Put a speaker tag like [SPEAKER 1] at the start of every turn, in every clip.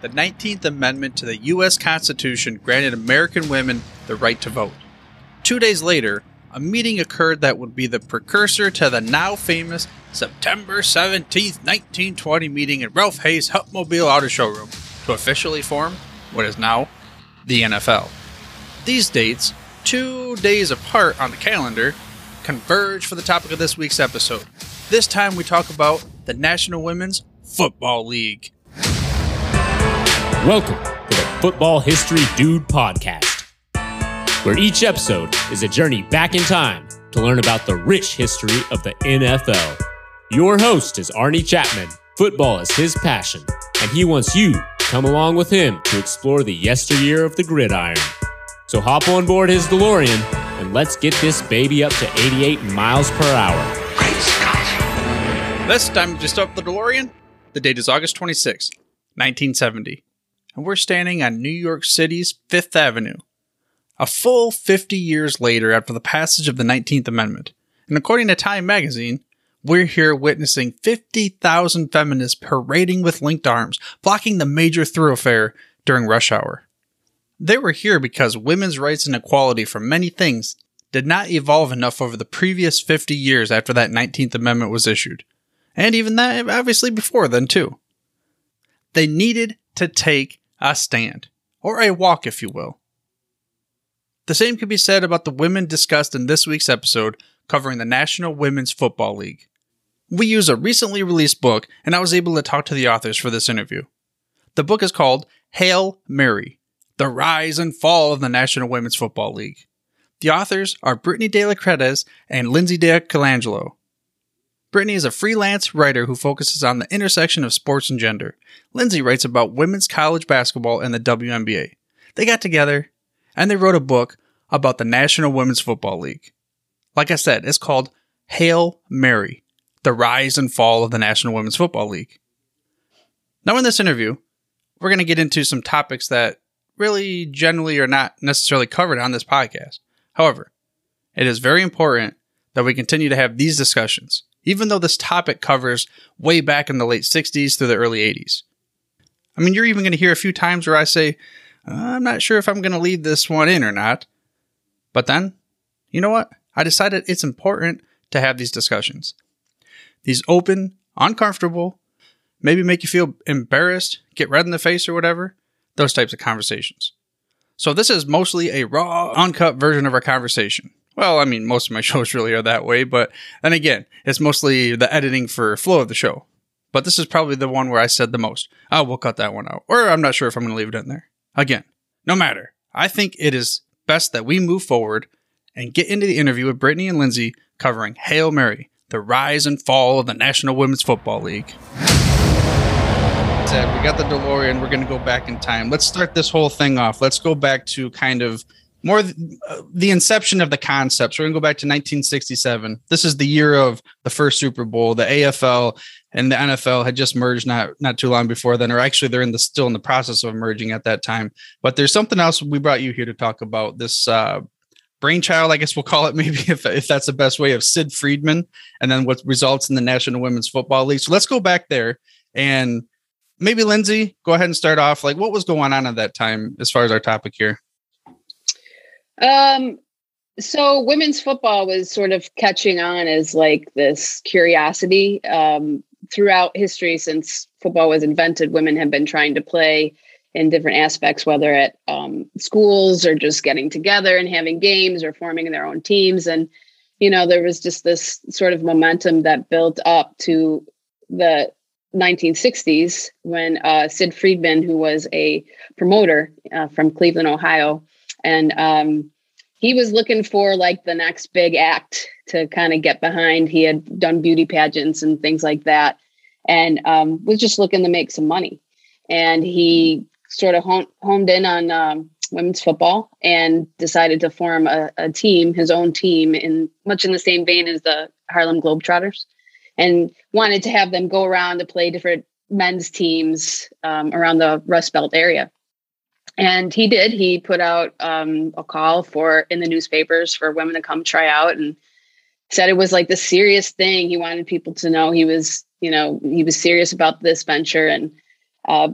[SPEAKER 1] the 19th Amendment to the U.S. Constitution granted American women the right to vote. Two days later, a meeting occurred that would be the precursor to the now famous September 17, 1920 meeting in Ralph Hay's Hupmobile Auto Showroom to officially form what is now the NFL. These dates, two days apart on the calendar, converge for the topic of this week's episode. This time we talk about the National Women's Football League.
[SPEAKER 2] Welcome to the Football History Dude podcast, where each episode is a journey back in time to learn about the rich history of the NFL. Your host is Arnie Chapman. Football is his passion, and he wants you to come along with him to explore the yesteryear of the gridiron. So hop on board his DeLorean and let's get this baby up to 88 miles per hour.
[SPEAKER 1] This time, just up the DeLorean. The date is August 26, 1970 and we're standing on New York City's Fifth Avenue. A full 50 years later after the passage of the 19th Amendment, and according to Time magazine, we're here witnessing 50,000 feminists parading with linked arms, blocking the major thoroughfare during rush hour. They were here because women's rights and equality for many things did not evolve enough over the previous 50 years after that 19th Amendment was issued. And even that, obviously, before then, too. They needed to take a stand, or a walk, if you will. The same can be said about the women discussed in this week's episode covering the National Women's Football League. We use a recently released book, and I was able to talk to the authors for this interview. The book is called Hail Mary The Rise and Fall of the National Women's Football League. The authors are Britni De La Cretaz and Lyndsey D'Arcangelo. Britni is a freelance writer who focuses on the intersection of sports and gender. Lyndsey writes about women's college basketball and the WNBA. They got together and they wrote a book about the National Women's Football League. Like I said, it's called Hail Mary The Rise and Fall of the National Women's Football League. Now, in this interview, we're going to get into some topics that really generally are not necessarily covered on this podcast. However, it is very important that we continue to have these discussions even though this topic covers way back in the late 60s through the early 80s. I mean, you're even going to hear a few times where I say, I'm not sure if I'm going to leave this one in or not. But then, you know what? I decided it's important to have these discussions. These open, uncomfortable, maybe make you feel embarrassed, get red in the face or whatever, those types of conversations. So this is mostly a raw, uncut version of our conversation. Well, I mean, most of my shows really are that way, but and again, it's mostly the editing for flow of the show. But this is probably the one where I said the most. Oh, we'll cut that one out. Or I'm not sure if I'm going to leave it in there. Again, no matter. I think it is best that we move forward and get into the interview with Britni and Lyndsey covering Hail Mary, the rise and fall of the National Women's Football League. We got the DeLorean. We're going to go back in time. Let's start this whole thing off. Let's go back to kind of more uh, the inception of the concepts. We're going to go back to 1967. This is the year of the first Super Bowl. The AFL and the NFL had just merged not not too long before then, or actually they're in the still in the process of merging at that time. But there's something else we brought you here to talk about. This uh, brainchild, I guess we'll call it, maybe if if that's the best way of Sid Friedman, and then what results in the National Women's Football League. So let's go back there and maybe Lyndsey, go ahead and start off. Like what was going on at that time as far as our topic here?
[SPEAKER 3] Um, so women's football was sort of catching on as like this curiosity um, throughout history since football was invented. Women have been trying to play in different aspects, whether at um, schools or just getting together and having games or forming their own teams. And, you know, there was just this sort of momentum that built up to the 1960s when uh, Sid Friedman, who was a promoter uh, from Cleveland, Ohio, and um, he was looking for like the next big act to kind of get behind. He had done beauty pageants and things like that, and um, was just looking to make some money. And he sort of honed in on um, women's football and decided to form a, a, team, his own team, in much in the same vein as the Harlem Globetrotters, and wanted to have them go around to play different men's teams um, around the Rust Belt area. And he did. He put out um, a call for in the newspapers for women to come try out, and said it was like the serious thing. He wanted people to know he was, you know, he was serious about this venture, and uh,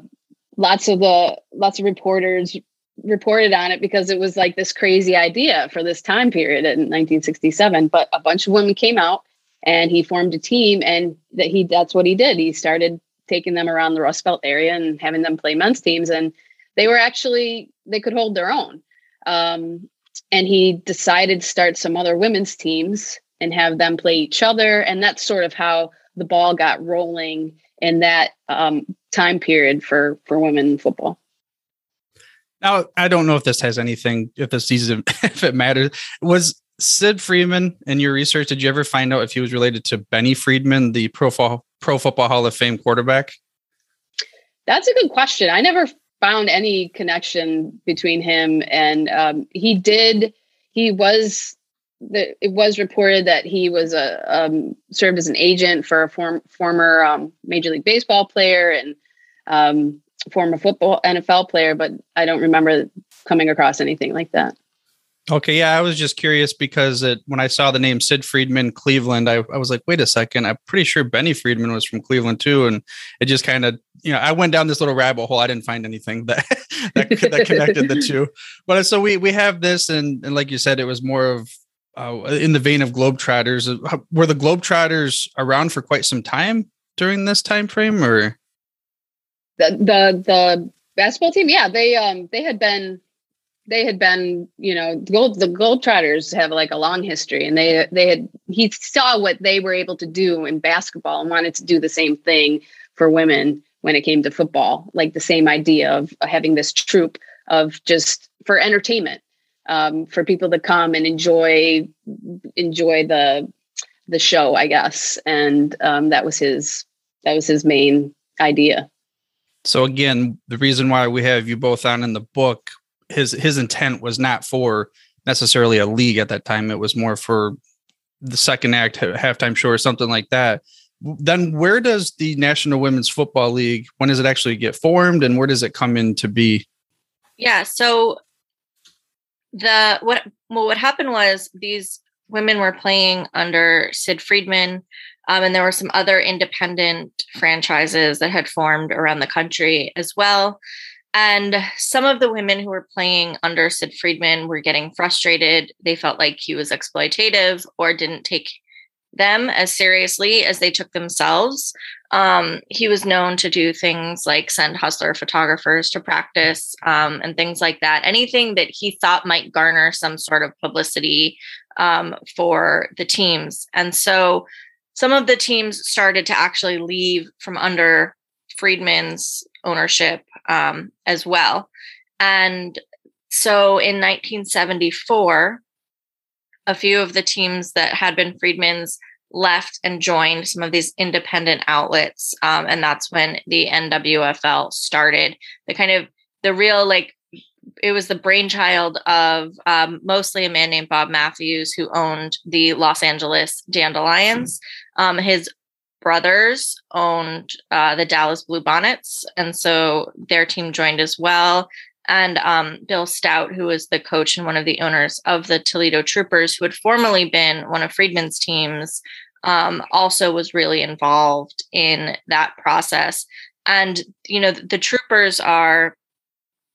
[SPEAKER 3] lots of the lots of reporters reported on it because it was like this crazy idea for this time period in 1967 but a bunch of women came out and he formed a team and that he that's what he did he started taking them around the rust belt area and having them play men's teams and they were actually they could hold their own um, and he decided to start some other women's teams and have them play each other and that's sort of how the ball got rolling in that um, time period for for women football.
[SPEAKER 1] Now, I don't know if this has anything, if this season, if it matters. Was Sid Friedman in your research? Did you ever find out if he was related to Benny Friedman, the Pro, Pro Football Hall of Fame quarterback?
[SPEAKER 3] That's a good question. I never found any connection between him and um, he did. He was the, it was reported that he was a um, served as an agent for a form, former um, Major League Baseball player and um, former football NFL player, but I don't remember coming across anything like that.
[SPEAKER 1] Okay, yeah, I was just curious because it, when I saw the name Sid Friedman, Cleveland, I, I was like, wait a second, I'm pretty sure Benny Friedman was from Cleveland too, and it just kind of, you know, I went down this little rabbit hole. I didn't find anything that that, that connected the two, but so we we have this, and and like you said, it was more of uh, in the vein of Globetrotters. Uh, were the Globetrotters around for quite some time during this time frame, or
[SPEAKER 3] the the the basketball team? Yeah, they um they had been they had been you know the gold the Globetrotters have like a long history, and they they had he saw what they were able to do in basketball and wanted to do the same thing for women when it came to football, like the same idea of having this troop of just for entertainment um, for people to come and enjoy enjoy the the show, I guess. And um, that was his that was his main idea.
[SPEAKER 1] So again, the reason why we have you both on in the book, his his intent was not for necessarily a league at that time. It was more for the second act, halftime show, or something like that. Then where does the National Women's Football League? When does it actually get formed, and where does it come in to be?
[SPEAKER 4] Yeah, so the what well, what happened was these women were playing under Sid Friedman, um, and there were some other independent franchises that had formed around the country as well. And some of the women who were playing under Sid Friedman were getting frustrated. They felt like he was exploitative or didn't take them as seriously as they took themselves. Um, he was known to do things like send hustler photographers to practice um, and things like that. Anything that he thought might garner some sort of publicity um, for the teams. And so some of the teams started to actually leave from under Friedman's ownership um, as well. And so in 1974, a few of the teams that had been Friedman's left and joined some of these independent outlets. Um, and that's when the NWFL started. The kind of the real like it was the brainchild of um, mostly a man named Bob Matthews who owned the Los Angeles Dandelions. Um, his brothers owned uh, the Dallas Bluebonnets, and so their team joined as well and um, Bill Stout, who was the coach and one of the owners of the Toledo Troopers, who had formerly been one of Friedman's teams, um, also was really involved in that process. And, you know, the, the Troopers are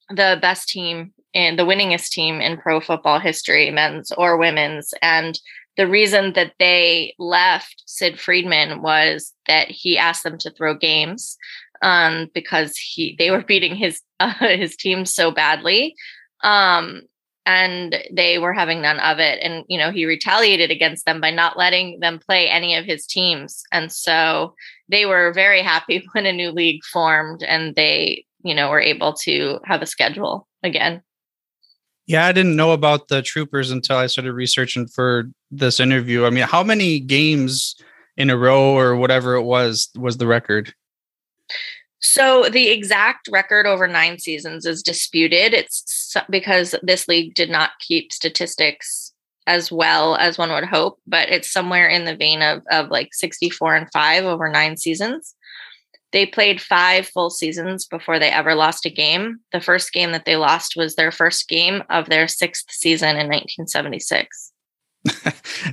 [SPEAKER 4] the best team and the winningest team in pro football history, men's or women's. And the reason that they left Sid Friedman was that he asked them to throw games um, because he they were beating his uh, his team so badly. Um, and they were having none of it. And you know he retaliated against them by not letting them play any of his teams. And so they were very happy when a new league formed and they you know were able to have a schedule again
[SPEAKER 1] yeah i didn't know about the troopers until i started researching for this interview i mean how many games in a row or whatever it was was the record
[SPEAKER 4] so the exact record over nine seasons is disputed. It's because this league did not keep statistics as well as one would hope, but it's somewhere in the vein of, of like 64 and five over nine seasons. They played five full seasons before they ever lost a game. The first game that they lost was their first game of their sixth season in 1976.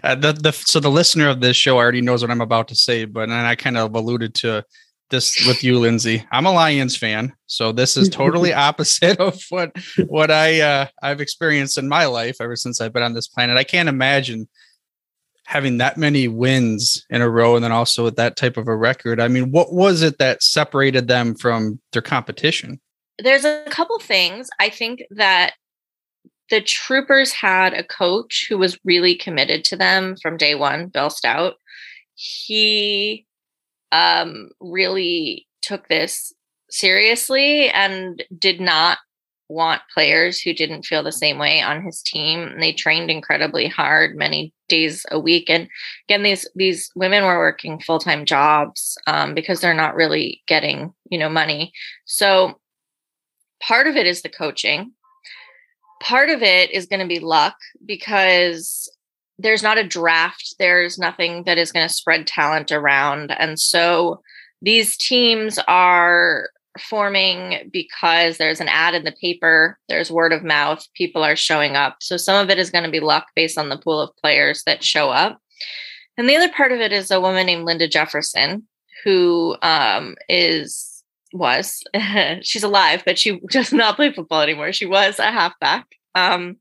[SPEAKER 4] uh, the,
[SPEAKER 1] the, so the listener of this show already knows what I'm about to say, but and I kind of alluded to this with you, Lyndsey. I'm a Lions fan, so this is totally opposite of what what I uh, I've experienced in my life ever since I've been on this planet. I can't imagine having that many wins in a row and then also with that type of a record. I mean, what was it that separated them from their competition?
[SPEAKER 4] There's a couple things. I think that the Troopers had a coach who was really committed to them from day one, Bill Stout. He um, really took this seriously and did not want players who didn't feel the same way on his team. And they trained incredibly hard, many days a week. And again, these these women were working full time jobs um, because they're not really getting you know money. So part of it is the coaching. Part of it is going to be luck because there's not a draft there's nothing that is going to spread talent around and so these teams are forming because there's an ad in the paper there's word of mouth people are showing up so some of it is going to be luck based on the pool of players that show up and the other part of it is a woman named linda jefferson who um, is was she's alive but she does not play football anymore she was a halfback um,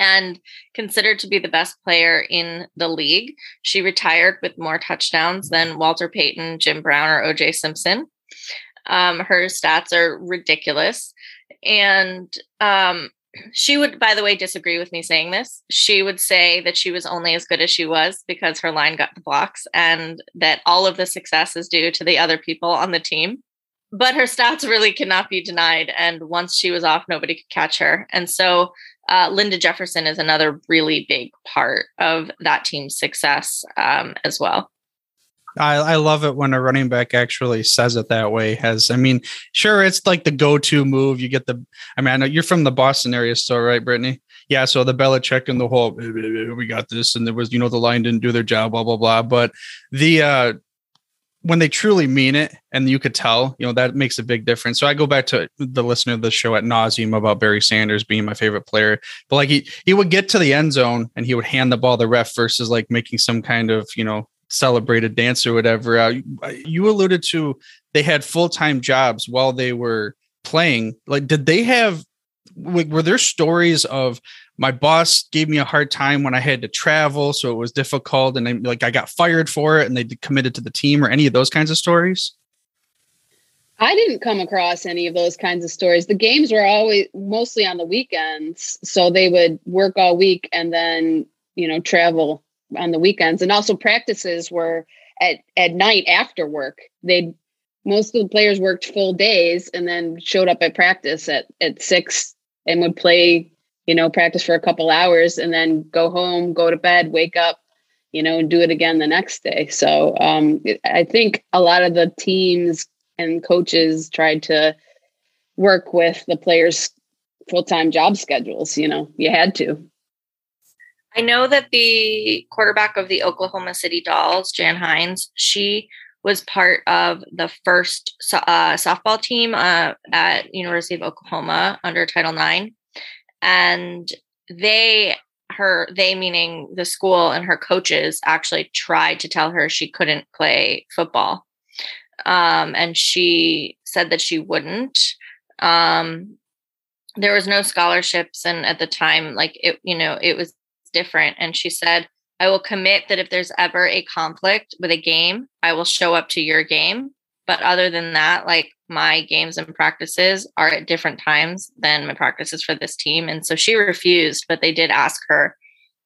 [SPEAKER 4] and considered to be the best player in the league. She retired with more touchdowns than Walter Payton, Jim Brown, or OJ Simpson. Um, her stats are ridiculous. And um, she would, by the way, disagree with me saying this. She would say that she was only as good as she was because her line got the blocks and that all of the success is due to the other people on the team. But her stats really cannot be denied. And once she was off, nobody could catch her. And so uh, Linda Jefferson is another really big part of that team's success um, as well.
[SPEAKER 1] I, I love it when a running back actually says it that way. Has I mean, sure, it's like the go-to move. You get the. I mean, I know you're from the Boston area, so right, Britni? Yeah. So the Belichick and the whole we got this, and there was you know the line didn't do their job, blah blah blah. But the uh when they truly mean it and you could tell, you know, that makes a big difference. So I go back to the listener of the show at nauseum about Barry Sanders being my favorite player. But like he he would get to the end zone and he would hand the ball the ref versus like making some kind of, you know, celebrated dance or whatever. Uh, you alluded to they had full-time jobs while they were playing. Like did they have were there stories of my boss gave me a hard time when I had to travel, so it was difficult, and I, like I got fired for it, and they committed to the team, or any of those kinds of stories.
[SPEAKER 3] I didn't come across any of those kinds of stories. The games were always mostly on the weekends, so they would work all week and then you know travel on the weekends, and also practices were at at night after work. They most of the players worked full days and then showed up at practice at at six and would play you know, practice for a couple hours and then go home, go to bed, wake up, you know, and do it again the next day. So um, I think a lot of the teams and coaches tried to work with the players' full time job schedules. You know, you had to.
[SPEAKER 4] I know that the quarterback of the Oklahoma City Dolls, Jan Hines, she was part of the first uh, softball team uh, at University of Oklahoma under Title IX and they her they meaning the school and her coaches actually tried to tell her she couldn't play football. Um, and she said that she wouldn't. Um, there was no scholarships and at the time like it you know it was different and she said i will commit that if there's ever a conflict with a game i will show up to your game But other than that, like my games and practices are at different times than my practices for this team. And so she refused, but they did ask her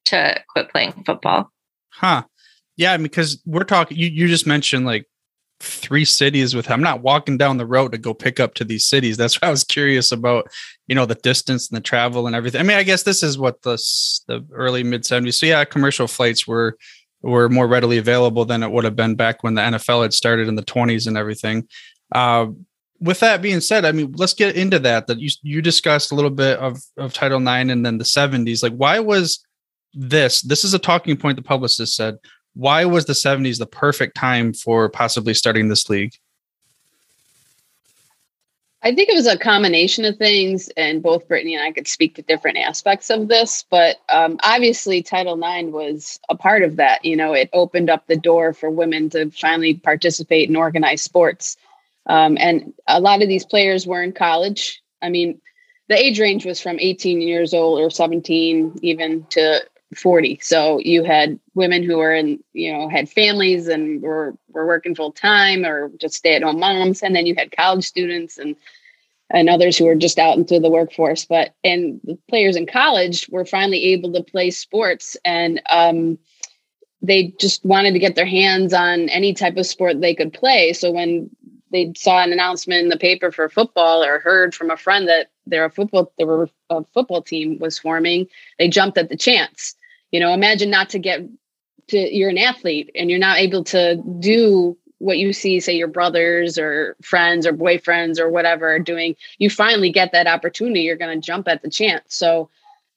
[SPEAKER 4] to quit playing football.
[SPEAKER 1] Huh. Yeah, because we're talking you you just mentioned like three cities with I'm not walking down the road to go pick up to these cities. That's why I was curious about, you know, the distance and the travel and everything. I mean, I guess this is what the the early mid 70s. So yeah, commercial flights were were more readily available than it would have been back when the NFL had started in the 20s and everything. Uh, with that being said, I mean, let's get into that. That you you discussed a little bit of of Title IX and then the 70s. Like, why was this? This is a talking point the publicist said. Why was the 70s the perfect time for possibly starting this league?
[SPEAKER 3] I think it was a combination of things, and both Britni and I could speak to different aspects of this. But um, obviously, Title IX was a part of that. You know, it opened up the door for women to finally participate in organized sports. Um, and a lot of these players were in college. I mean, the age range was from 18 years old or 17 even to 40 so you had women who were in you know had families and were were working full time or just stay at home moms and then you had college students and and others who were just out into the workforce. But and the players in college were finally able to play sports and um, they just wanted to get their hands on any type of sport they could play. So when they saw an announcement in the paper for football or heard from a friend that their football there were a football team was forming they jumped at the chance. You know imagine not to get to you're an athlete and you're not able to do what you see say your brothers or friends or boyfriends or whatever are doing. You finally get that opportunity you're going to jump at the chance. So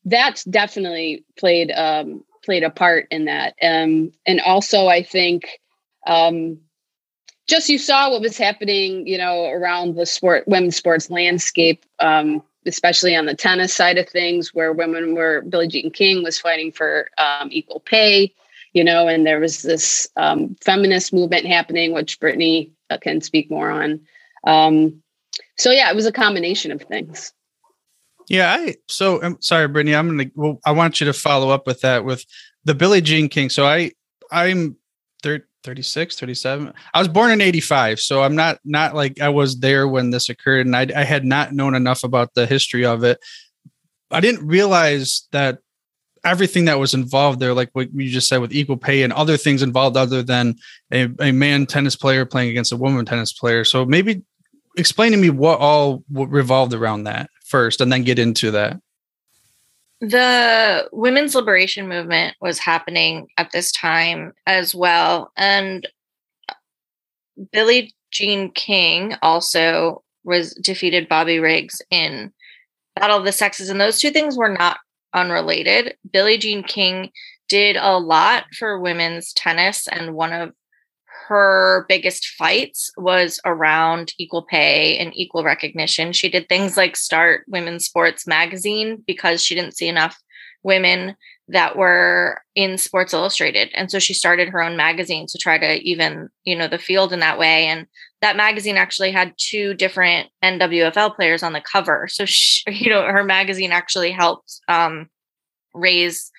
[SPEAKER 3] that's definitely played um played a part in that. Um and also i think um just you saw what was happening, you know, around the sport women's sports landscape, um, especially on the tennis side of things, where women were Billie Jean King was fighting for um, equal pay, you know, and there was this um, feminist movement happening, which Britni uh, can speak more on. Um, so yeah, it was a combination of things.
[SPEAKER 1] Yeah, I so I'm sorry, Britni. I'm gonna. Well, I want you to follow up with that with the Billie Jean King. So I, I'm 36 37 i was born in 85 so i'm not not like i was there when this occurred and i, I had not known enough about the history of it. I didn't realize that everything that was involved there like what you just said with equal pay and other things involved other than a, a man tennis player playing against a woman tennis player. So maybe explain to me what all revolved around that first and then get into that
[SPEAKER 4] the women's liberation movement was happening at this time as well and billie jean king also was defeated bobby riggs in battle of the sexes and those two things were not unrelated. Billie jean king did a lot for women's tennis and one of her biggest fights was around equal pay and equal recognition. She did things like start Women's Sports Magazine because she didn't see enough women that were in Sports Illustrated. And so she started her own magazine to try to even, you know, the field in that way. And that magazine actually had two different NWFL players on the cover. So, she, you know, her magazine actually helped um, raise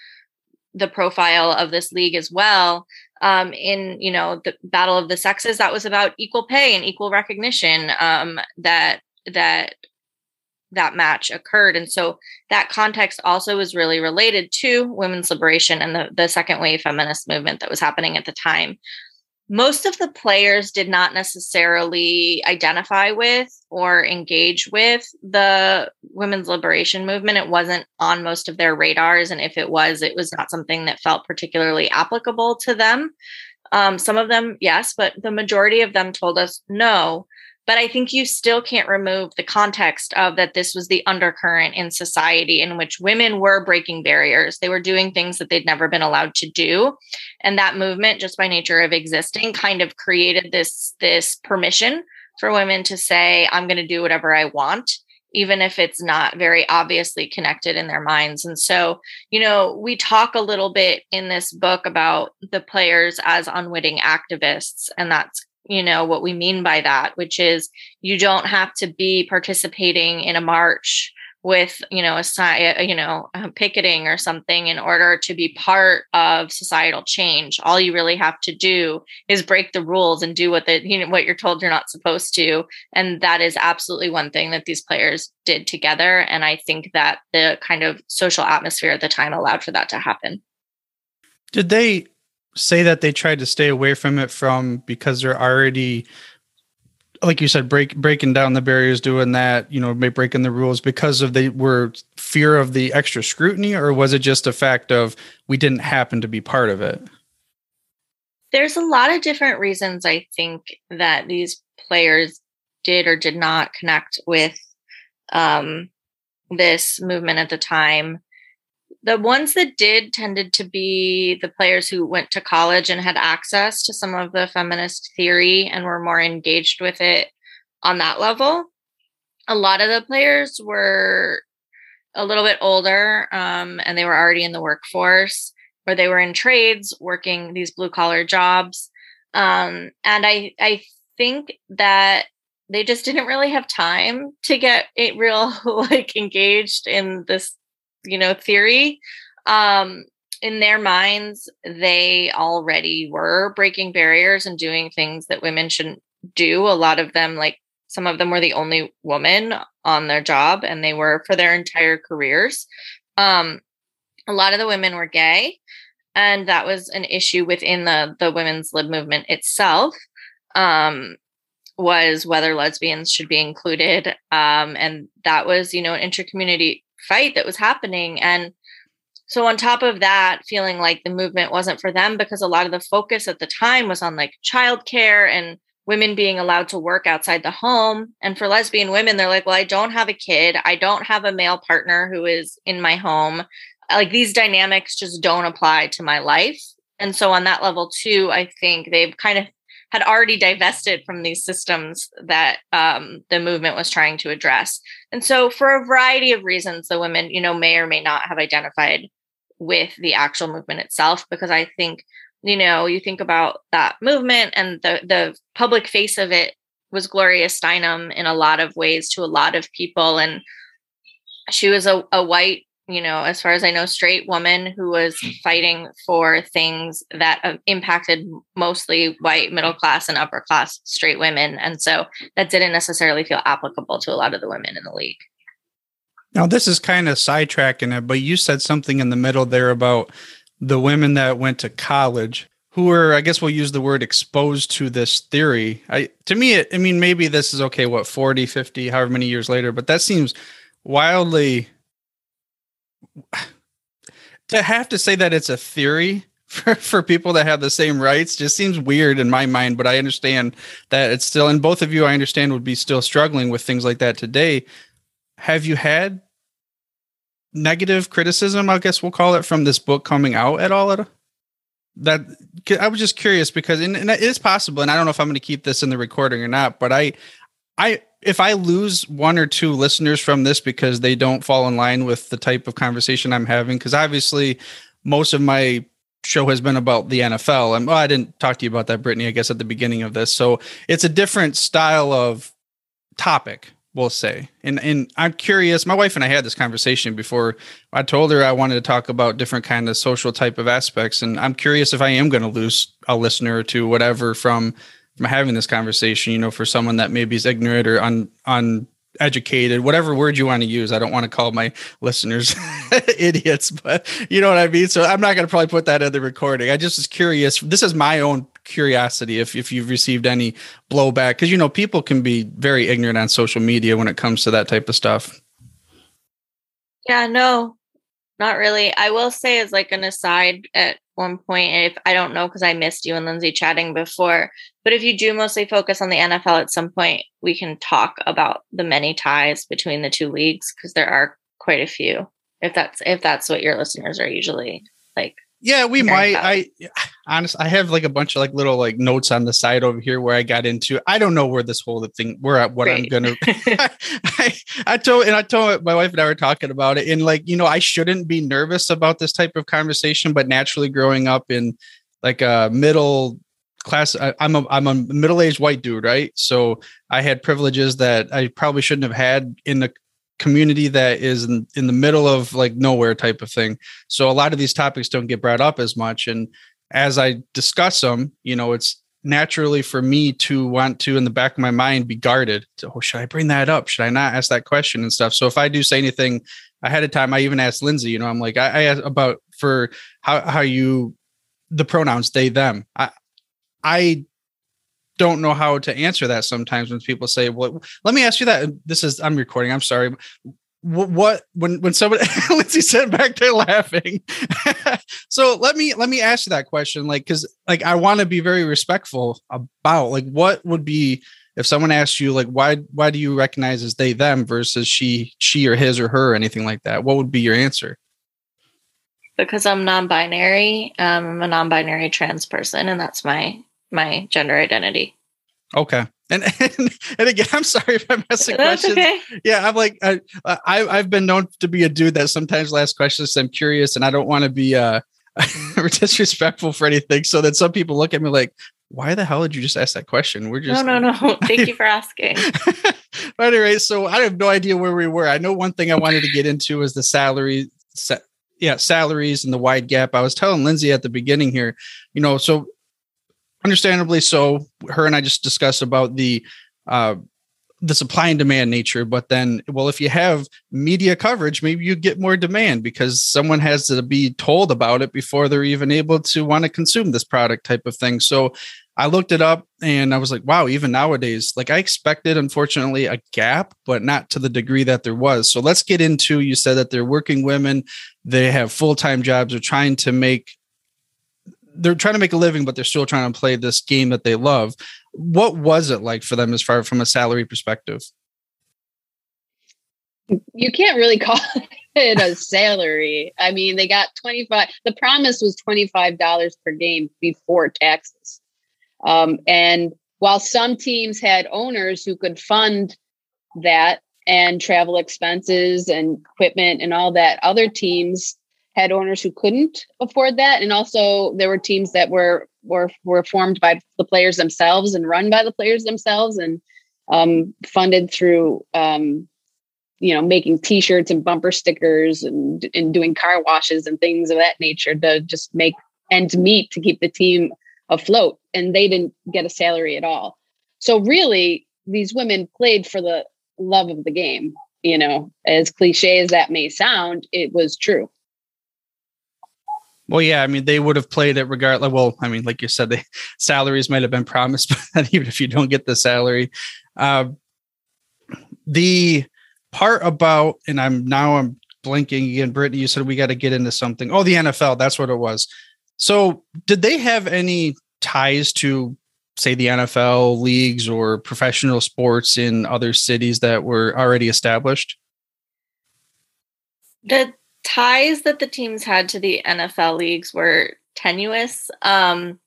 [SPEAKER 4] the profile of this league as well um, in you know the battle of the sexes that was about equal pay and equal recognition um, that that that match occurred. And so that context also was really related to women's liberation and the, the second wave feminist movement that was happening at the time most of the players did not necessarily identify with or engage with the women's liberation movement. It wasn't on most of their radars. And if it was, it was not something that felt particularly applicable to them. Um, some of them, yes, but the majority of them told us no. But I think you still can't remove the context of that this was the undercurrent in society in which women were breaking barriers. They were doing things that they'd never been allowed to do. And that movement, just by nature of existing, kind of created this, this permission for women to say, I'm going to do whatever I want even if it's not very obviously connected in their minds. And so, you know, we talk a little bit in this book about the players as unwitting activists, and that's you know what we mean by that which is you don't have to be participating in a march with you know a you know picketing or something in order to be part of societal change. All you really have to do is break the rules and do what the you know what you're told you're not supposed to. And that is absolutely one thing that these players did together. And i think that the kind of social atmosphere at the time allowed for that to happen.
[SPEAKER 1] Did they say that they tried to stay away from it from because they're already like you said, break breaking down the barriers, doing that, you know, breaking the rules because of they were fear of the extra scrutiny, or was it just a fact of we didn't happen to be part of it?
[SPEAKER 4] There's a lot of different reasons I think that these players did or did not connect with um, this movement at the time the ones that did tended to be the players who went to college and had access to some of the feminist theory and were more engaged with it on that level. A lot of the players were a little bit older um, and they were already in the workforce or they were in trades working these blue collar jobs. Um, and I, I think that they just didn't really have time to get it real like engaged in this you know theory um in their minds they already were breaking barriers and doing things that women shouldn't do. A lot of them like some of them were the only woman on their job and they were for their entire careers. Um a lot of the women were gay and that was an issue within the the women's lib movement itself um was whether lesbians should be included um and that was you know an intercommunity fight that was happening. And so on top of that feeling like the movement wasn't for them because a lot of the focus at the time was on like childcare and women being allowed to work outside the home. And for lesbian women they're like well i don't have a kid. I don't have a male partner who is in my home. Like these dynamics just don't apply to my life. And so on that level too i think they've kind of had already divested from these systems that um, the movement was trying to address. And so, for a variety of reasons, the women, you know, may or may not have identified with the actual movement itself, because I think, you know, you think about that movement and the the public face of it was Gloria Steinem in a lot of ways to a lot of people, and she was a, a white you know, as far as I know, straight woman who was fighting for things that uh, impacted mostly white middle class and upper class straight women. And so that didn't necessarily feel applicable to a lot of the women in the league.
[SPEAKER 1] Now, this is kind of sidetracking it, but you said something in the middle there about the women that went to college who were, I guess we'll use the word exposed to this theory. I, to me, it, I mean, maybe this is okay, what, 40, 50, however many years later, but that seems wildly to have to say that it's a theory for, for people that have the same rights just seems weird in my mind, but I understand that it's still, and both of you I understand would be still struggling with things like that today. Have you had negative criticism, I guess we'll call it, from this book coming out at all? At that I was just curious because, and, and it is possible, and I don't know if I'm going to keep this in the recording or not, but I, I if I lose one or two listeners from this because they don't fall in line with the type of conversation I'm having, because obviously most of my show has been about the NFL. And well, I didn't talk to you about that, Britni, I guess at the beginning of this. So it's a different style of topic, we'll say. And and I'm curious, my wife and I had this conversation before I told her I wanted to talk about different kind of social type of aspects. And I'm curious if I am going to lose a listener or two, whatever from from having this conversation, you know, for someone that maybe is ignorant or un uneducated, whatever word you want to use. I don't want to call my listeners idiots, but you know what I mean? So I'm not going to probably put that in the recording. I just was curious. This is my own curiosity if, if you've received any blowback, because, you know, people can be very ignorant on social media when it comes to that type of stuff.
[SPEAKER 4] Yeah, no, not really. I will say, as like an aside, at one point, if I don't know because I missed you and Lyndsey chatting before, but if you do mostly focus on the NFL at some point, we can talk about the many ties between the two leagues because there are quite a few. If that's if that's what your listeners are usually like
[SPEAKER 1] yeah, we might. I honest, I have like a bunch of like little like notes on the side over here where I got into. I don't know where this whole thing. Where at what I'm gonna. I, I told and I told my wife and I were talking about it, and like you know, I shouldn't be nervous about this type of conversation, but naturally, growing up in like a middle class, I, I'm a I'm a middle aged white dude, right? So I had privileges that I probably shouldn't have had in the community that is in, in the middle of like nowhere type of thing. So a lot of these topics don't get brought up as much. And as I discuss them, you know, it's naturally for me to want to in the back of my mind be guarded to, oh should i bring that up should i not ask that question and stuff so if i do say anything ahead of time i even asked lyndsey you know i'm like i, I asked about for how, how you the pronouns they them i i don't know how to answer that sometimes when people say well let me ask you that this is i'm recording i'm sorry what, what when when somebody Lyndsey said back there laughing. so let me let me ask you that question, like because like I want to be very respectful about like what would be if someone asked you like why why do you recognize as they them versus she she or his or her or anything like that? What would be your answer?
[SPEAKER 4] Because I'm non-binary, um, I'm a non-binary trans person, and that's my my gender identity.
[SPEAKER 1] Okay. And, and and again, I'm sorry if I'm asking That's questions. Okay. Yeah, I'm like I, I I've been known to be a dude that sometimes asks questions. I'm curious, and I don't want to be uh disrespectful for anything. So that some people look at me like, "Why the hell did you just ask that question?" We're just
[SPEAKER 4] no, no, no. Thank you for asking.
[SPEAKER 1] but anyway, so I have no idea where we were. I know one thing I wanted to get into was the salary set. Yeah, salaries and the wide gap. I was telling Lyndsey at the beginning here, you know, so understandably so. Her and i just discussed about the uh the supply and demand nature but then well if you have media coverage maybe you get more demand because someone has to be told about it before they're even able to want to consume this product type of thing. So i looked it up and i was like wow even nowadays like i expected unfortunately a gap but not to the degree that there was. So let's get into you said that they're working women they have full-time jobs they're trying to make they're trying to make a living, but they're still trying to play this game that they love. What was it like for them as far from a salary perspective?
[SPEAKER 3] You can't really call it a salary. I mean, they got 25, the promise was $25 per game before taxes. Um, and while some teams had owners who could fund that and travel expenses and equipment and all that, other teams had owners who couldn't afford that. And also there were teams that were were were formed by the players themselves and run by the players themselves and um, funded through um, you know making t-shirts and bumper stickers and and doing car washes and things of that nature to just make ends meet to keep the team afloat. And they didn't get a salary at all. So really these women played for the love of the game you know. As cliche as that may sound it was true
[SPEAKER 1] well, yeah, I mean, they would have played it regardless. Well, I mean, like you said, the salaries might have been promised, but even if you don't get the salary, uh, the part about, and I'm now I'm blinking again. Britni, you said we got to get into something. Oh, the NFL, that's what it was. So, did they have any ties to, say, the NFL leagues or professional sports in other cities that were already established?
[SPEAKER 4] The ties that the teams had to the NFL leagues were tenuous. Um,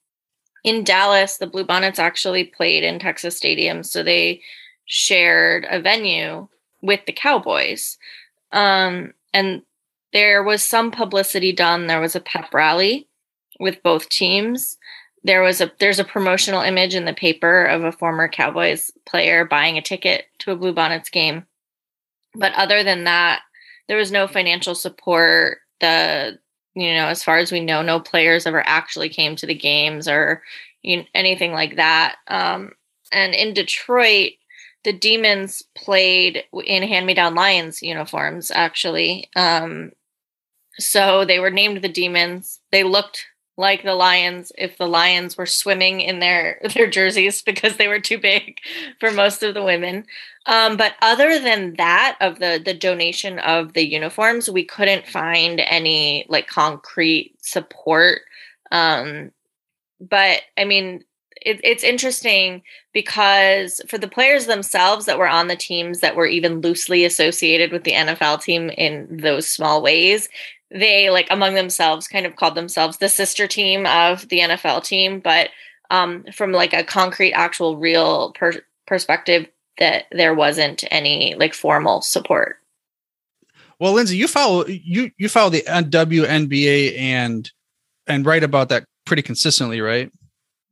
[SPEAKER 4] in Dallas, the Bluebonnets actually played in Texas Stadium, so they shared a venue with the Cowboys. Um, and there was some publicity done. There was a pep rally with both teams. There was a there's a promotional image in the paper of a former Cowboys player buying a ticket to a Bluebonnets game. But other than that, there was no financial support. The you know, as far as we know, no players ever actually came to the games or you know, anything like that. Um, and in Detroit, the Demons played in hand-me-down Lions uniforms, actually. Um, so they were named the Demons. They looked like the lions if the lions were swimming in their their jerseys because they were too big for most of the women um, but other than that of the the donation of the uniforms we couldn't find any like concrete support. Um, but i mean it, it's interesting because for the players themselves that were on the teams that were even loosely associated with the NFL team in those small ways, they like among themselves kind of called themselves the sister team of the NFL team, but um, from like a concrete, actual, real per- perspective, that there wasn't any like formal support.
[SPEAKER 1] Well, Lyndsey, you follow you you follow the WNBA and and write about that pretty consistently, right?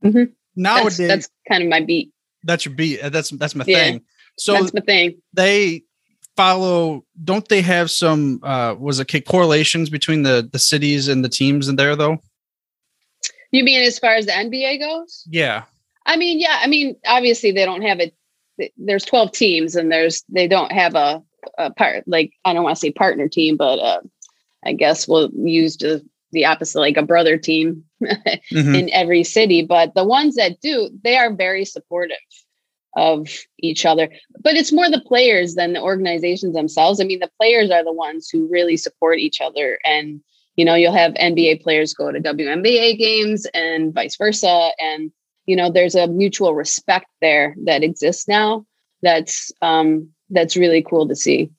[SPEAKER 3] Mm-hmm. Nowadays, that's, that's, kind of my beat.
[SPEAKER 1] That's your beat. That's that's my yeah, thing. So
[SPEAKER 3] that's my thing.
[SPEAKER 1] They follow don't they have some uh was it correlations between the the cities and the teams in there though
[SPEAKER 3] you mean as far as the nba goes
[SPEAKER 1] yeah
[SPEAKER 3] i mean yeah i mean obviously they don't have it there's 12 teams and there's they don't have a, a part like i don't want to say partner team but uh i guess we'll use the, the opposite like a brother team mm-hmm. in every city but the ones that do they are very supportive of each other. But it's more the players than the organizations themselves. I mean, the players are the ones who really support each other. And, you know, you'll have NBA players go to WNBA games and vice versa. And, you know, there's a mutual respect there that exists now. That's um that's really cool to see.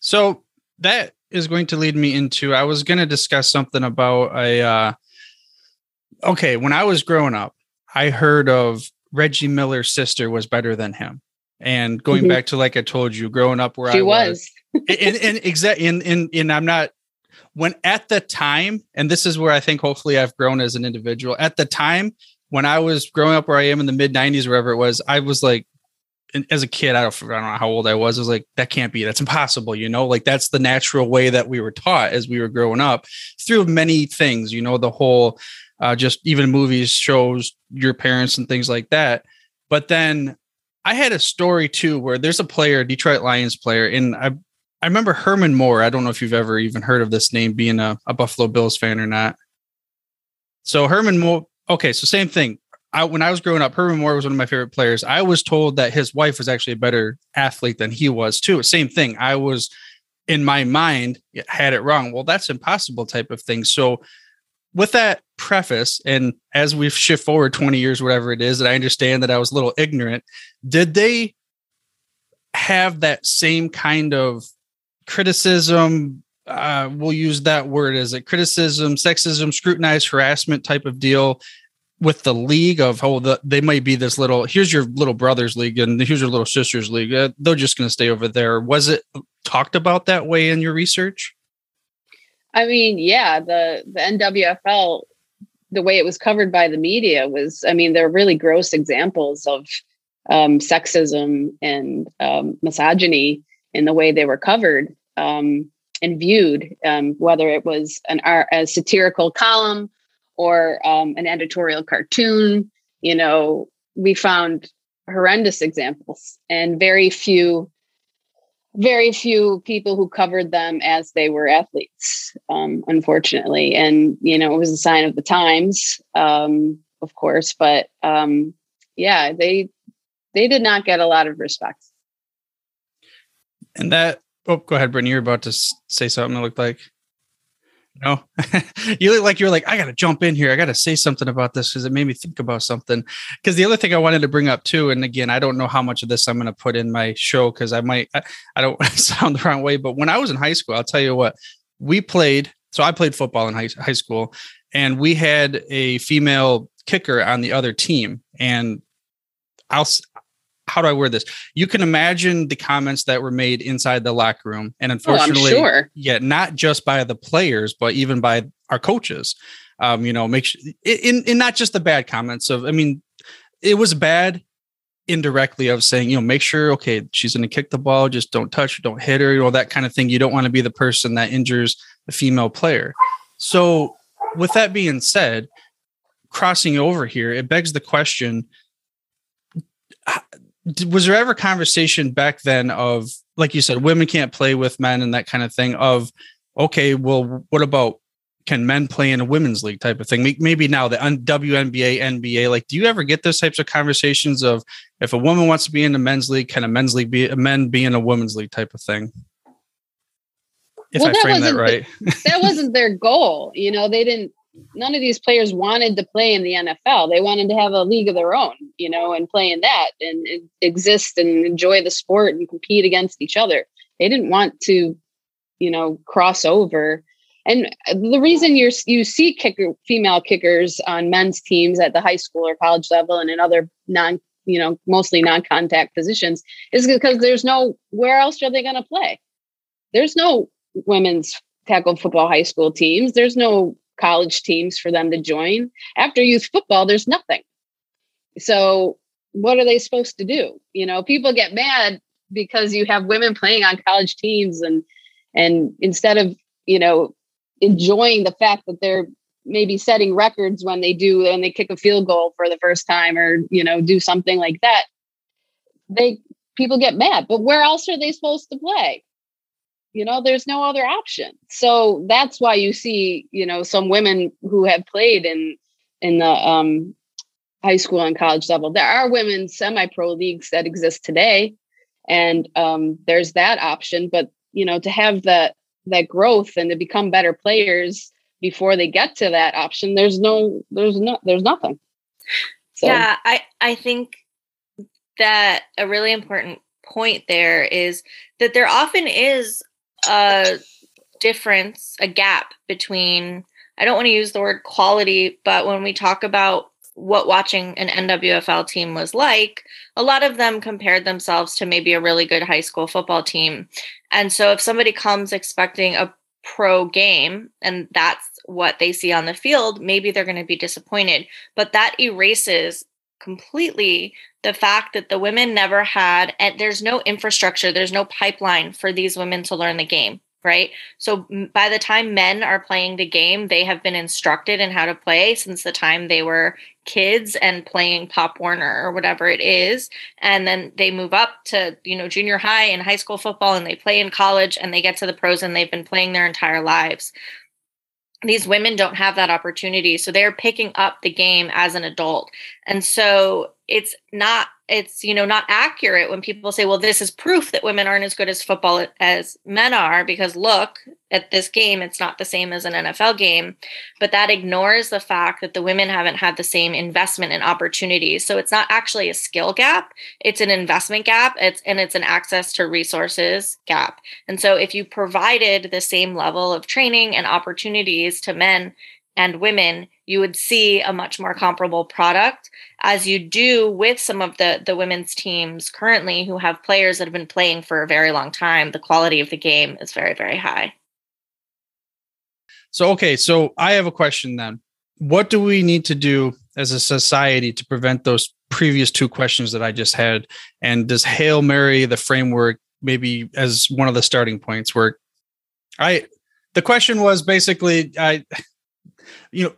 [SPEAKER 1] So that is going to lead me into I was going to discuss something about a uh okay, when I was growing up, I heard of Reggie Miller's sister was better than him. And going mm-hmm. back to like I told you, growing up where
[SPEAKER 3] she
[SPEAKER 1] I
[SPEAKER 3] was,
[SPEAKER 1] was and, and exactly, and, and, and I'm not when at the time, and this is where I think hopefully I've grown as an individual. At the time when I was growing up where I am in the mid 90s, wherever it was, I was like, as a kid, I don't, I don't know how old I was. I was like, that can't be, that's impossible, you know, like that's the natural way that we were taught as we were growing up through many things, you know, the whole uh, just even movies, shows, your parents, and things like that. But then I had a story too where there's a player, Detroit Lions player, and I I remember Herman Moore. I don't know if you've ever even heard of this name, being a, a Buffalo Bills fan or not. So Herman Moore. Okay, so same thing. I, when I was growing up, Herman Moore was one of my favorite players. I was told that his wife was actually a better athlete than he was too. Same thing. I was in my mind had it wrong. Well, that's impossible type of thing. So with that preface, and as we shift forward 20 years, whatever it is, that I understand that I was a little ignorant, did they have that same kind of criticism? Uh, we'll use that word as a criticism, sexism, scrutinized harassment type of deal with the league of oh the, they might be this little here's your little brother's league and here's your little sister's league uh, they're just going to stay over there was it talked about that way in your research
[SPEAKER 3] I mean, yeah, the the NWFL, the way it was covered by the media was, I mean, they're really gross examples of um, sexism and um, misogyny in the way they were covered um, and viewed, um, whether it was an a satirical column or um, an editorial cartoon. You know, we found horrendous examples and very few very few people who covered them as they were athletes, um, unfortunately. And, you know, it was a sign of the times, um, of course, but um, yeah, they they did not get a lot of respect.
[SPEAKER 1] And that, oh, go ahead, Britni. You're about to say something that looked like. No, you look like you're like, I got to jump in here. I got to say something about this because it made me think about something. Because the other thing I wanted to bring up too, and again, I don't know how much of this I'm to put in my show because I might, I, I don't sound the wrong way, but when I was in high school, I'll tell you what, we played. So I played football in high, high school and we had a female kicker on the other team. And I'll, how do I wear this? You can imagine the comments that were made inside the locker room, and unfortunately,
[SPEAKER 3] oh, sure.
[SPEAKER 1] yeah, not just by the players, but even by our coaches. Um, you know, make sure in in not just the bad comments of, I mean, it was bad indirectly of saying, you know, make sure, okay, she's going to kick the ball, just don't touch her, don't hit her, you know, that kind of thing. You don't want to be the person that injures the female player. So, with that being said, crossing over here, it begs the question was there ever conversation back then of like you said women can't play with men and that kind of thing of okay well what about can men play in a women's league type of thing? Maybe now the WNBA NBA like do you ever get those types of conversations of if a woman wants to be in a men's league can a men's league be a men be in a women's league type of thing? If well, I frame that right
[SPEAKER 3] the, that wasn't their goal you know they didn't none of these players wanted to play in the NFL. They wanted to have a league of their own, you know, and play in that and exist and enjoy the sport and compete against each other. They didn't want to, you know, cross over. And uh, the reason you you see kicker female kickers on men's teams at the high school or college level and in other non, you know, mostly non-contact positions is because there's no where else are they going to play? There's no women's tackle football high school teams. There's no college teams for them to join. After youth football, there's nothing. So what are they supposed to do? You know, people get mad because you have women playing on college teams and and instead of you know enjoying the fact that they're maybe setting records when they do when they kick a field goal for the first time or you know do something like that they people get mad but where else are they supposed to play you know there's no other option so that's why you see you know some women who have played in in the um high school and college level there are women semi-pro leagues that exist today and um there's that option but you know to have that that growth and to become better players before they get to that option there's no there's no there's nothing
[SPEAKER 4] so. yeah i i think that a really important point there is that there often is a difference a gap between i don't want to use the word quality but when we talk about what watching an NWFL team was like, a lot of them compared themselves to maybe a really good high school football team. And so if somebody comes expecting a pro game and that's what they see on the field, maybe they're going to be disappointed. But that erases completely the fact that the women never had and there's no infrastructure, there's no pipeline for these women to learn the game right? So by the time men are playing the game, they have been instructed in how to play since the time they were kids and playing Pop Warner or whatever it is. And then they move up to, you know, junior high and high school football and they play in college and they get to the pros and they've been playing their entire lives these women don't have that opportunity so they're picking up the game as an adult. And so it's not it's you know not accurate when people say well this is proof that women aren't as good as football as men are because look at this game it's not the same as an NFL game. But that ignores the fact that the women haven't had the same investment and opportunities so it's not actually a skill gap. It's an investment gap. It's and it's an access to resources gap. And so if you provided the same level of training and opportunities to men and women, you would see a much more comparable product as you do with some of the the women's teams currently who have players that have been playing for a very long time. The quality of the game is very very high.
[SPEAKER 1] So okay, so I have a question then. What do we need to do as a society to prevent those previous two questions that I just had? And does Hail Mary the framework maybe as one of the starting points where I the question was basically I you know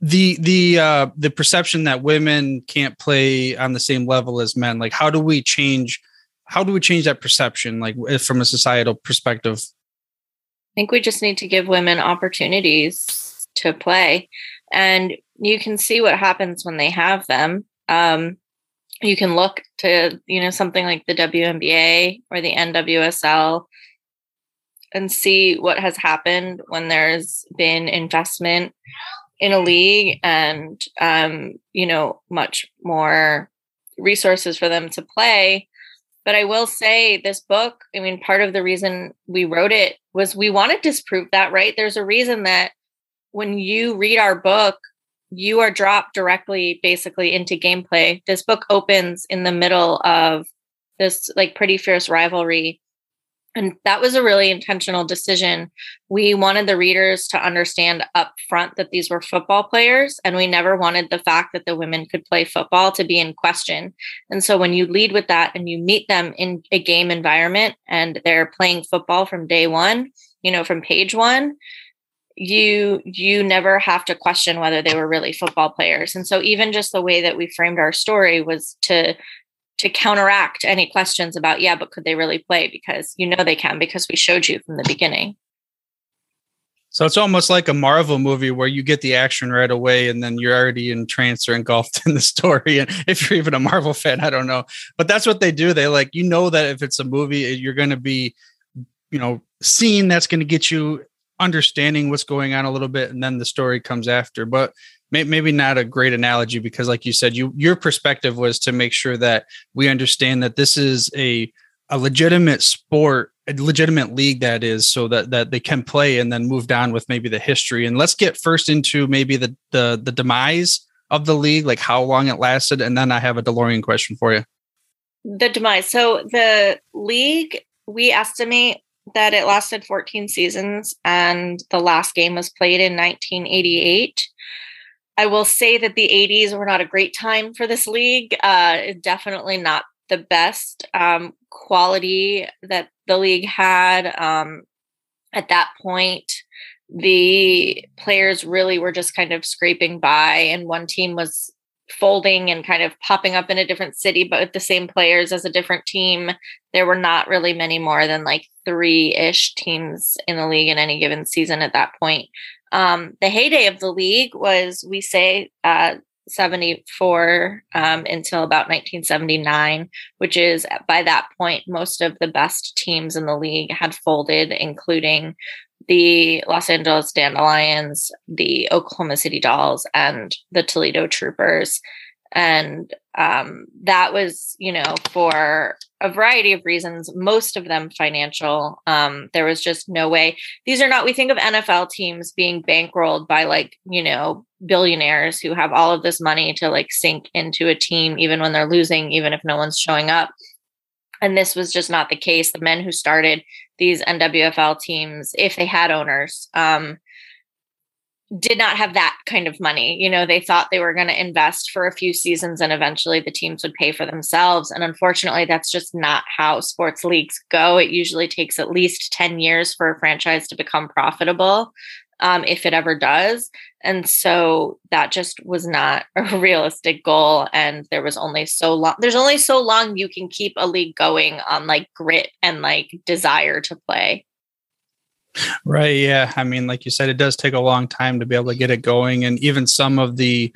[SPEAKER 1] the the uh the perception that women can't play on the same level as men like how do we change how do we change that perception like from a societal perspective?
[SPEAKER 4] I think we just need to give women opportunities to play. And you can see what happens when they have them. Um you can look to you know something like the WNBA or the NWSL and see what has happened when there's been investment in a league and um, you know much more resources for them to play. But i will say this book i mean part of the reason we wrote it was we want to disprove that right? There's a reason that when you read our book you are dropped directly basically into gameplay. This book opens in the middle of this like pretty fierce rivalry and that was a really intentional decision. We wanted the readers to understand up front that these were football players, and we never wanted the fact that the women could play football to be in question. And so when you lead with that and you meet them in a game environment and they're playing football from day one, you know, from page one, you you never have to question whether they were really football players and so even just the way that we framed our story was to to counteract any questions about yeah but could they really play? Because you know they can because we showed you from the beginning.
[SPEAKER 1] So it's almost like a marvel movie where you get the action right away and then you're already entranced or engulfed in the story. And if you're even a marvel fan i don't know. But that's what they do. They like you know that if it's a movie you're going to be you know scene that's going to get you understanding what's going on a little bit and then the story comes after. But maybe not a great analogy because like you said you your perspective was to make sure that we understand that this is a a legitimate sport a legitimate league that is so that that they can play and then move down with maybe the history. And let's get first into maybe the the the demise of the league like how long it lasted. And then i have a delorean question for you.
[SPEAKER 4] The demise. So the league we estimate that it lasted 14 seasons and the last game was played in 1988 I will say that the 80s were not a great time for this league. Uh, definitely not the best um, quality that the league had. Um, at that point, the players really were just kind of scraping by, and one team was folding and kind of popping up in a different city, but with the same players as a different team. There were not really many more than like three ish teams in the league in any given season at that point. Um, the heyday of the league was, we say, uh, 74 um, until about 1979, which is by that point, most of the best teams in the league had folded, including the Los Angeles Dandelions, the Oklahoma City Dolls, and the Toledo Troopers and um, that was you know for a variety of reasons most of them financial. Um, there was just no way. These are not we think of nfl teams being bankrolled by like you know billionaires who have all of this money to like sink into a team even when they're losing even if no one's showing up. And this was just not the case. The men who started these nwfl teams if they had owners um, did not have that kind of money. You know, they thought they were going to invest for a few seasons and eventually the teams would pay for themselves. And unfortunately, that's just not how sports leagues go. It usually takes at least 10 years for a franchise to become profitable, um, if it ever does. And so that just was not a realistic goal. And there was only so long, there's only so long you can keep a league going on like grit and like desire to play.
[SPEAKER 1] Right. Yeah. I mean, like you said, it does take a long time to be able to get it going. And even some of the,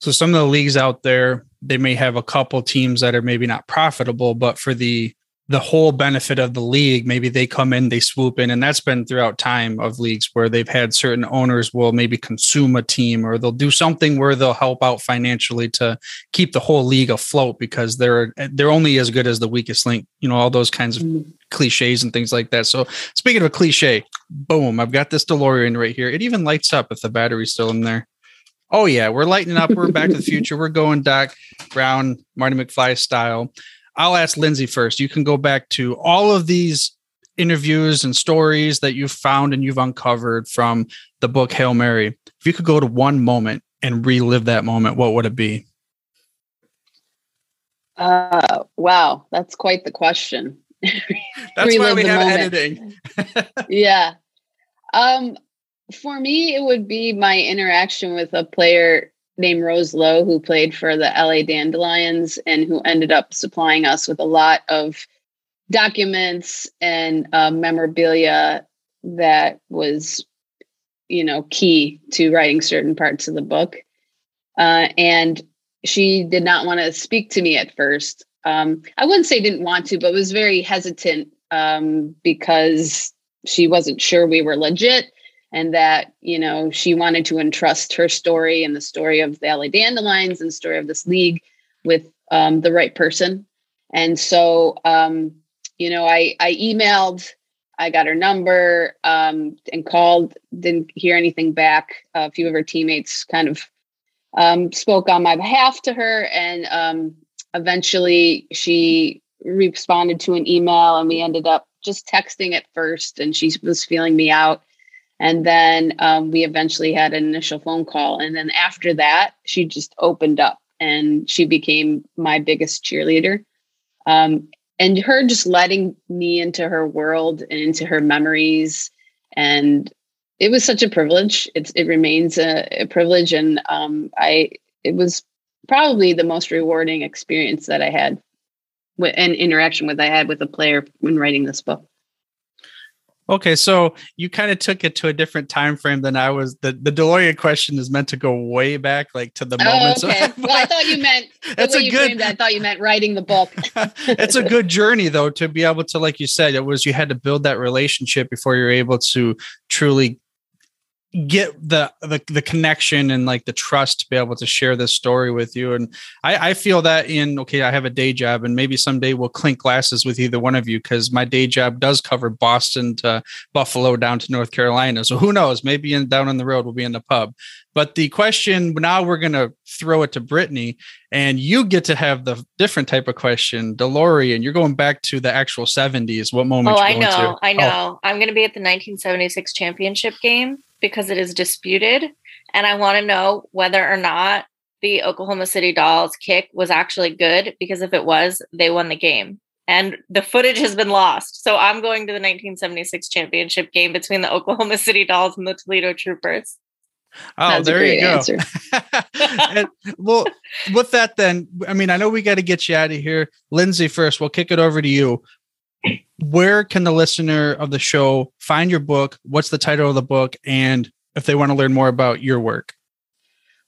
[SPEAKER 1] so some of the leagues out there, they may have a couple teams that are maybe not profitable, but for the the whole benefit of the league maybe they come in they swoop in and that's been throughout time of leagues where they've had certain owners will maybe consume a team or they'll do something where they'll help out financially to keep the whole league afloat because they're they're only as good as the weakest link you know all those kinds of mm. cliches and things like that so speaking of a cliche boom i've got this delorean right here it even lights up if the battery's still in there Oh yeah, we're lighting up. We're back to the future. We're going Doc Brown, Marty McFly style. I'll ask Lyndsey first. You can go back to all of these interviews and stories that you've found and you've uncovered from the book Hail Mary. If you could go to one moment and relive that moment, what would it be?
[SPEAKER 3] Uh, wow, that's quite the question.
[SPEAKER 1] that's why we have moment. editing.
[SPEAKER 3] yeah. Um, for me, it would be my interaction with a player named Rose Low, who played for the LA Dandelions and who ended up supplying us with a lot of documents and uh, memorabilia that was, you know, key to writing certain parts of the book. Uh, and she did not want to speak to me at first. Um, I wouldn't say didn't want to, but was very hesitant um, because she wasn't sure we were legit and that you know she wanted to entrust her story and the story of the LA Dandelions and the story of this league with um, the right person. And so, um, you know, I I emailed, I got her number um, and called, didn't hear anything back. A few of her teammates kind of um, spoke on my behalf to her, and um, eventually she responded to an email, and we ended up just texting at first, and she was feeling me out and then um, we eventually had an initial phone call. And then after that, she just opened up and she became my biggest cheerleader. Um, and her just letting me into her world and into her memories. And it was such a privilege. It's, it remains a, a privilege. And um, I, it was probably the most rewarding experience that I had with an interaction with I had with a player when writing this book.
[SPEAKER 1] Okay, so you kind of took it to a different time frame than I was. The the DeLorean question is meant to go way back, like to the oh, moment.
[SPEAKER 3] Okay. well, I thought you meant that's a good. I thought you meant writing the book.
[SPEAKER 1] it's a good journey, though, to be able to, like you said, it was you had to build that relationship before you're able to truly get the, the the connection and like the trust to be able to share this story with you and i i feel that in okay i have a day job and maybe someday we'll clink glasses with either one of you because my day job does cover boston to buffalo down to north carolina so who knows maybe in down on the road we'll be in the pub but the question now we're going to throw it to britni and you get to have the different type of question delorean you're going back to the actual 70s what moment
[SPEAKER 4] oh i know to? i oh. know oh. i'm going to be at the 1976 championship game because it is disputed. And I want to know whether or not the Oklahoma City Dolls kick was actually good because if it was, they won the game. And the footage has been lost. So I'm going to the 1976 championship game between the Oklahoma City Dolls and the Toledo Troopers.
[SPEAKER 1] Oh,
[SPEAKER 3] That's
[SPEAKER 1] there you go. And, well, with that, then, I mean, I know we got to get you out of here. Lyndsey, first, we'll kick it over to you. Where can the listener of the show find your book? What's the title of the book? And if they want to learn more about your work?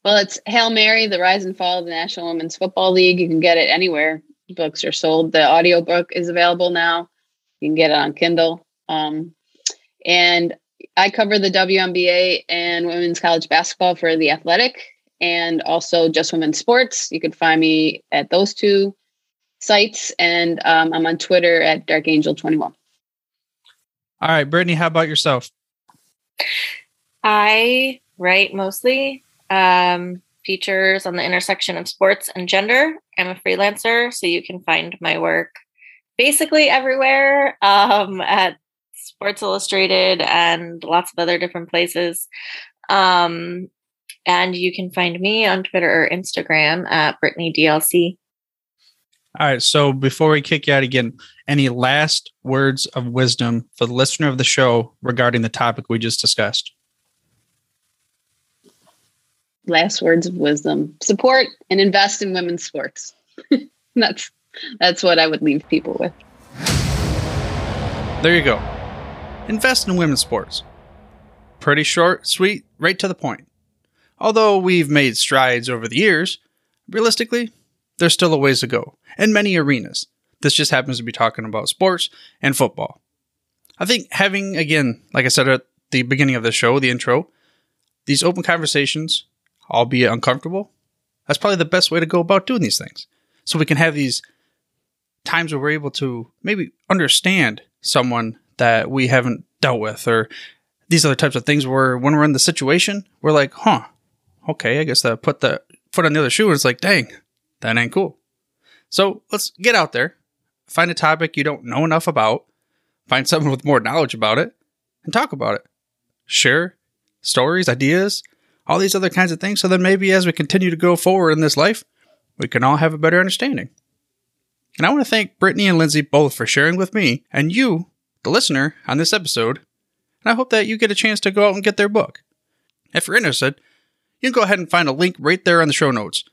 [SPEAKER 3] Well, it's Hail Mary, the rise and fall of the National Women's Football League. You can get it anywhere books are sold. The audiobook is available now. You can get it on Kindle. Um, and I cover the WNBA and women's college basketball for The Athletic and also just women's sports. You can find me at those two sites. And um, I'm on Twitter at DarkAngel21.
[SPEAKER 1] All right, Britni, how about yourself?
[SPEAKER 4] I write mostly um, features on the intersection of sports and gender. I'm a freelancer, so you can find my work basically everywhere um, at Sports Illustrated and lots of other different places. Um, and you can find me on Twitter or Instagram at Britni DLC.
[SPEAKER 1] All right. So before we kick you out again, any last words of wisdom for the listener of the show regarding the topic we just discussed?
[SPEAKER 3] Last words of wisdom support and invest in women's sports. that's that's what I would leave people with.
[SPEAKER 1] There you go. Invest in women's sports. Pretty short, sweet, right to the point. Although we've made strides over the years, realistically, there's still a ways to go in many arenas. This just happens to be talking about sports and football. I think having, again, like I said at the beginning of the show, the intro, these open conversations, albeit uncomfortable, that's probably the best way to go about doing these things. So we can have these times where we're able to maybe understand someone that we haven't dealt with or these other types of things where when we're in the situation, we're like, huh, okay, I guess that put the foot on the other shoe and it's like, dang, that ain't cool. So let's get out there, find a topic you don't know enough about, find someone with more knowledge about it, and talk about it. Share stories, ideas, all these other kinds of things. So then maybe as we continue to go forward in this life, we can all have a better understanding. And I want to thank Britni and Lyndsey both for sharing with me and you, the listener, on this episode. And I hope that you get a chance to go out and get their book. If you're interested, you can go ahead and find a link right there on the show notes.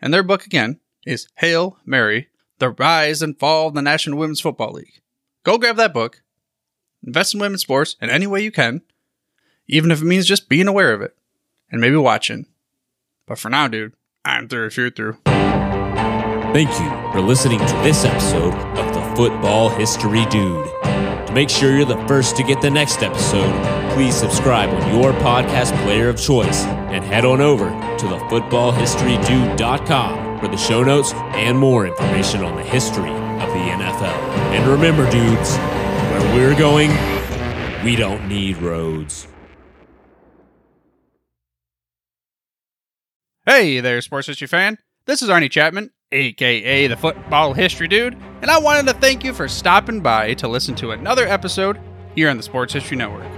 [SPEAKER 1] And their book again is Hail Mary, The Rise and Fall of the National Women's Football League. Go grab that book, invest in women's sports in any way you can, even if it means just being aware of it and maybe watching. But for now, dude, I'm through if you're through.
[SPEAKER 2] Thank you for listening to this episode of the Football History Dude. To make sure you're the first to get the next episode, please subscribe on your podcast player of choice and head on over to thefootballhistorydude.com for the show notes and more information on the history of the NFL. And remember, dudes, where we're going, we don't need roads.
[SPEAKER 1] Hey there, sports history fan. This is Arnie Chapman, aka the Football History Dude, and I wanted to thank you for stopping by to listen to another episode here on the Sports History Network.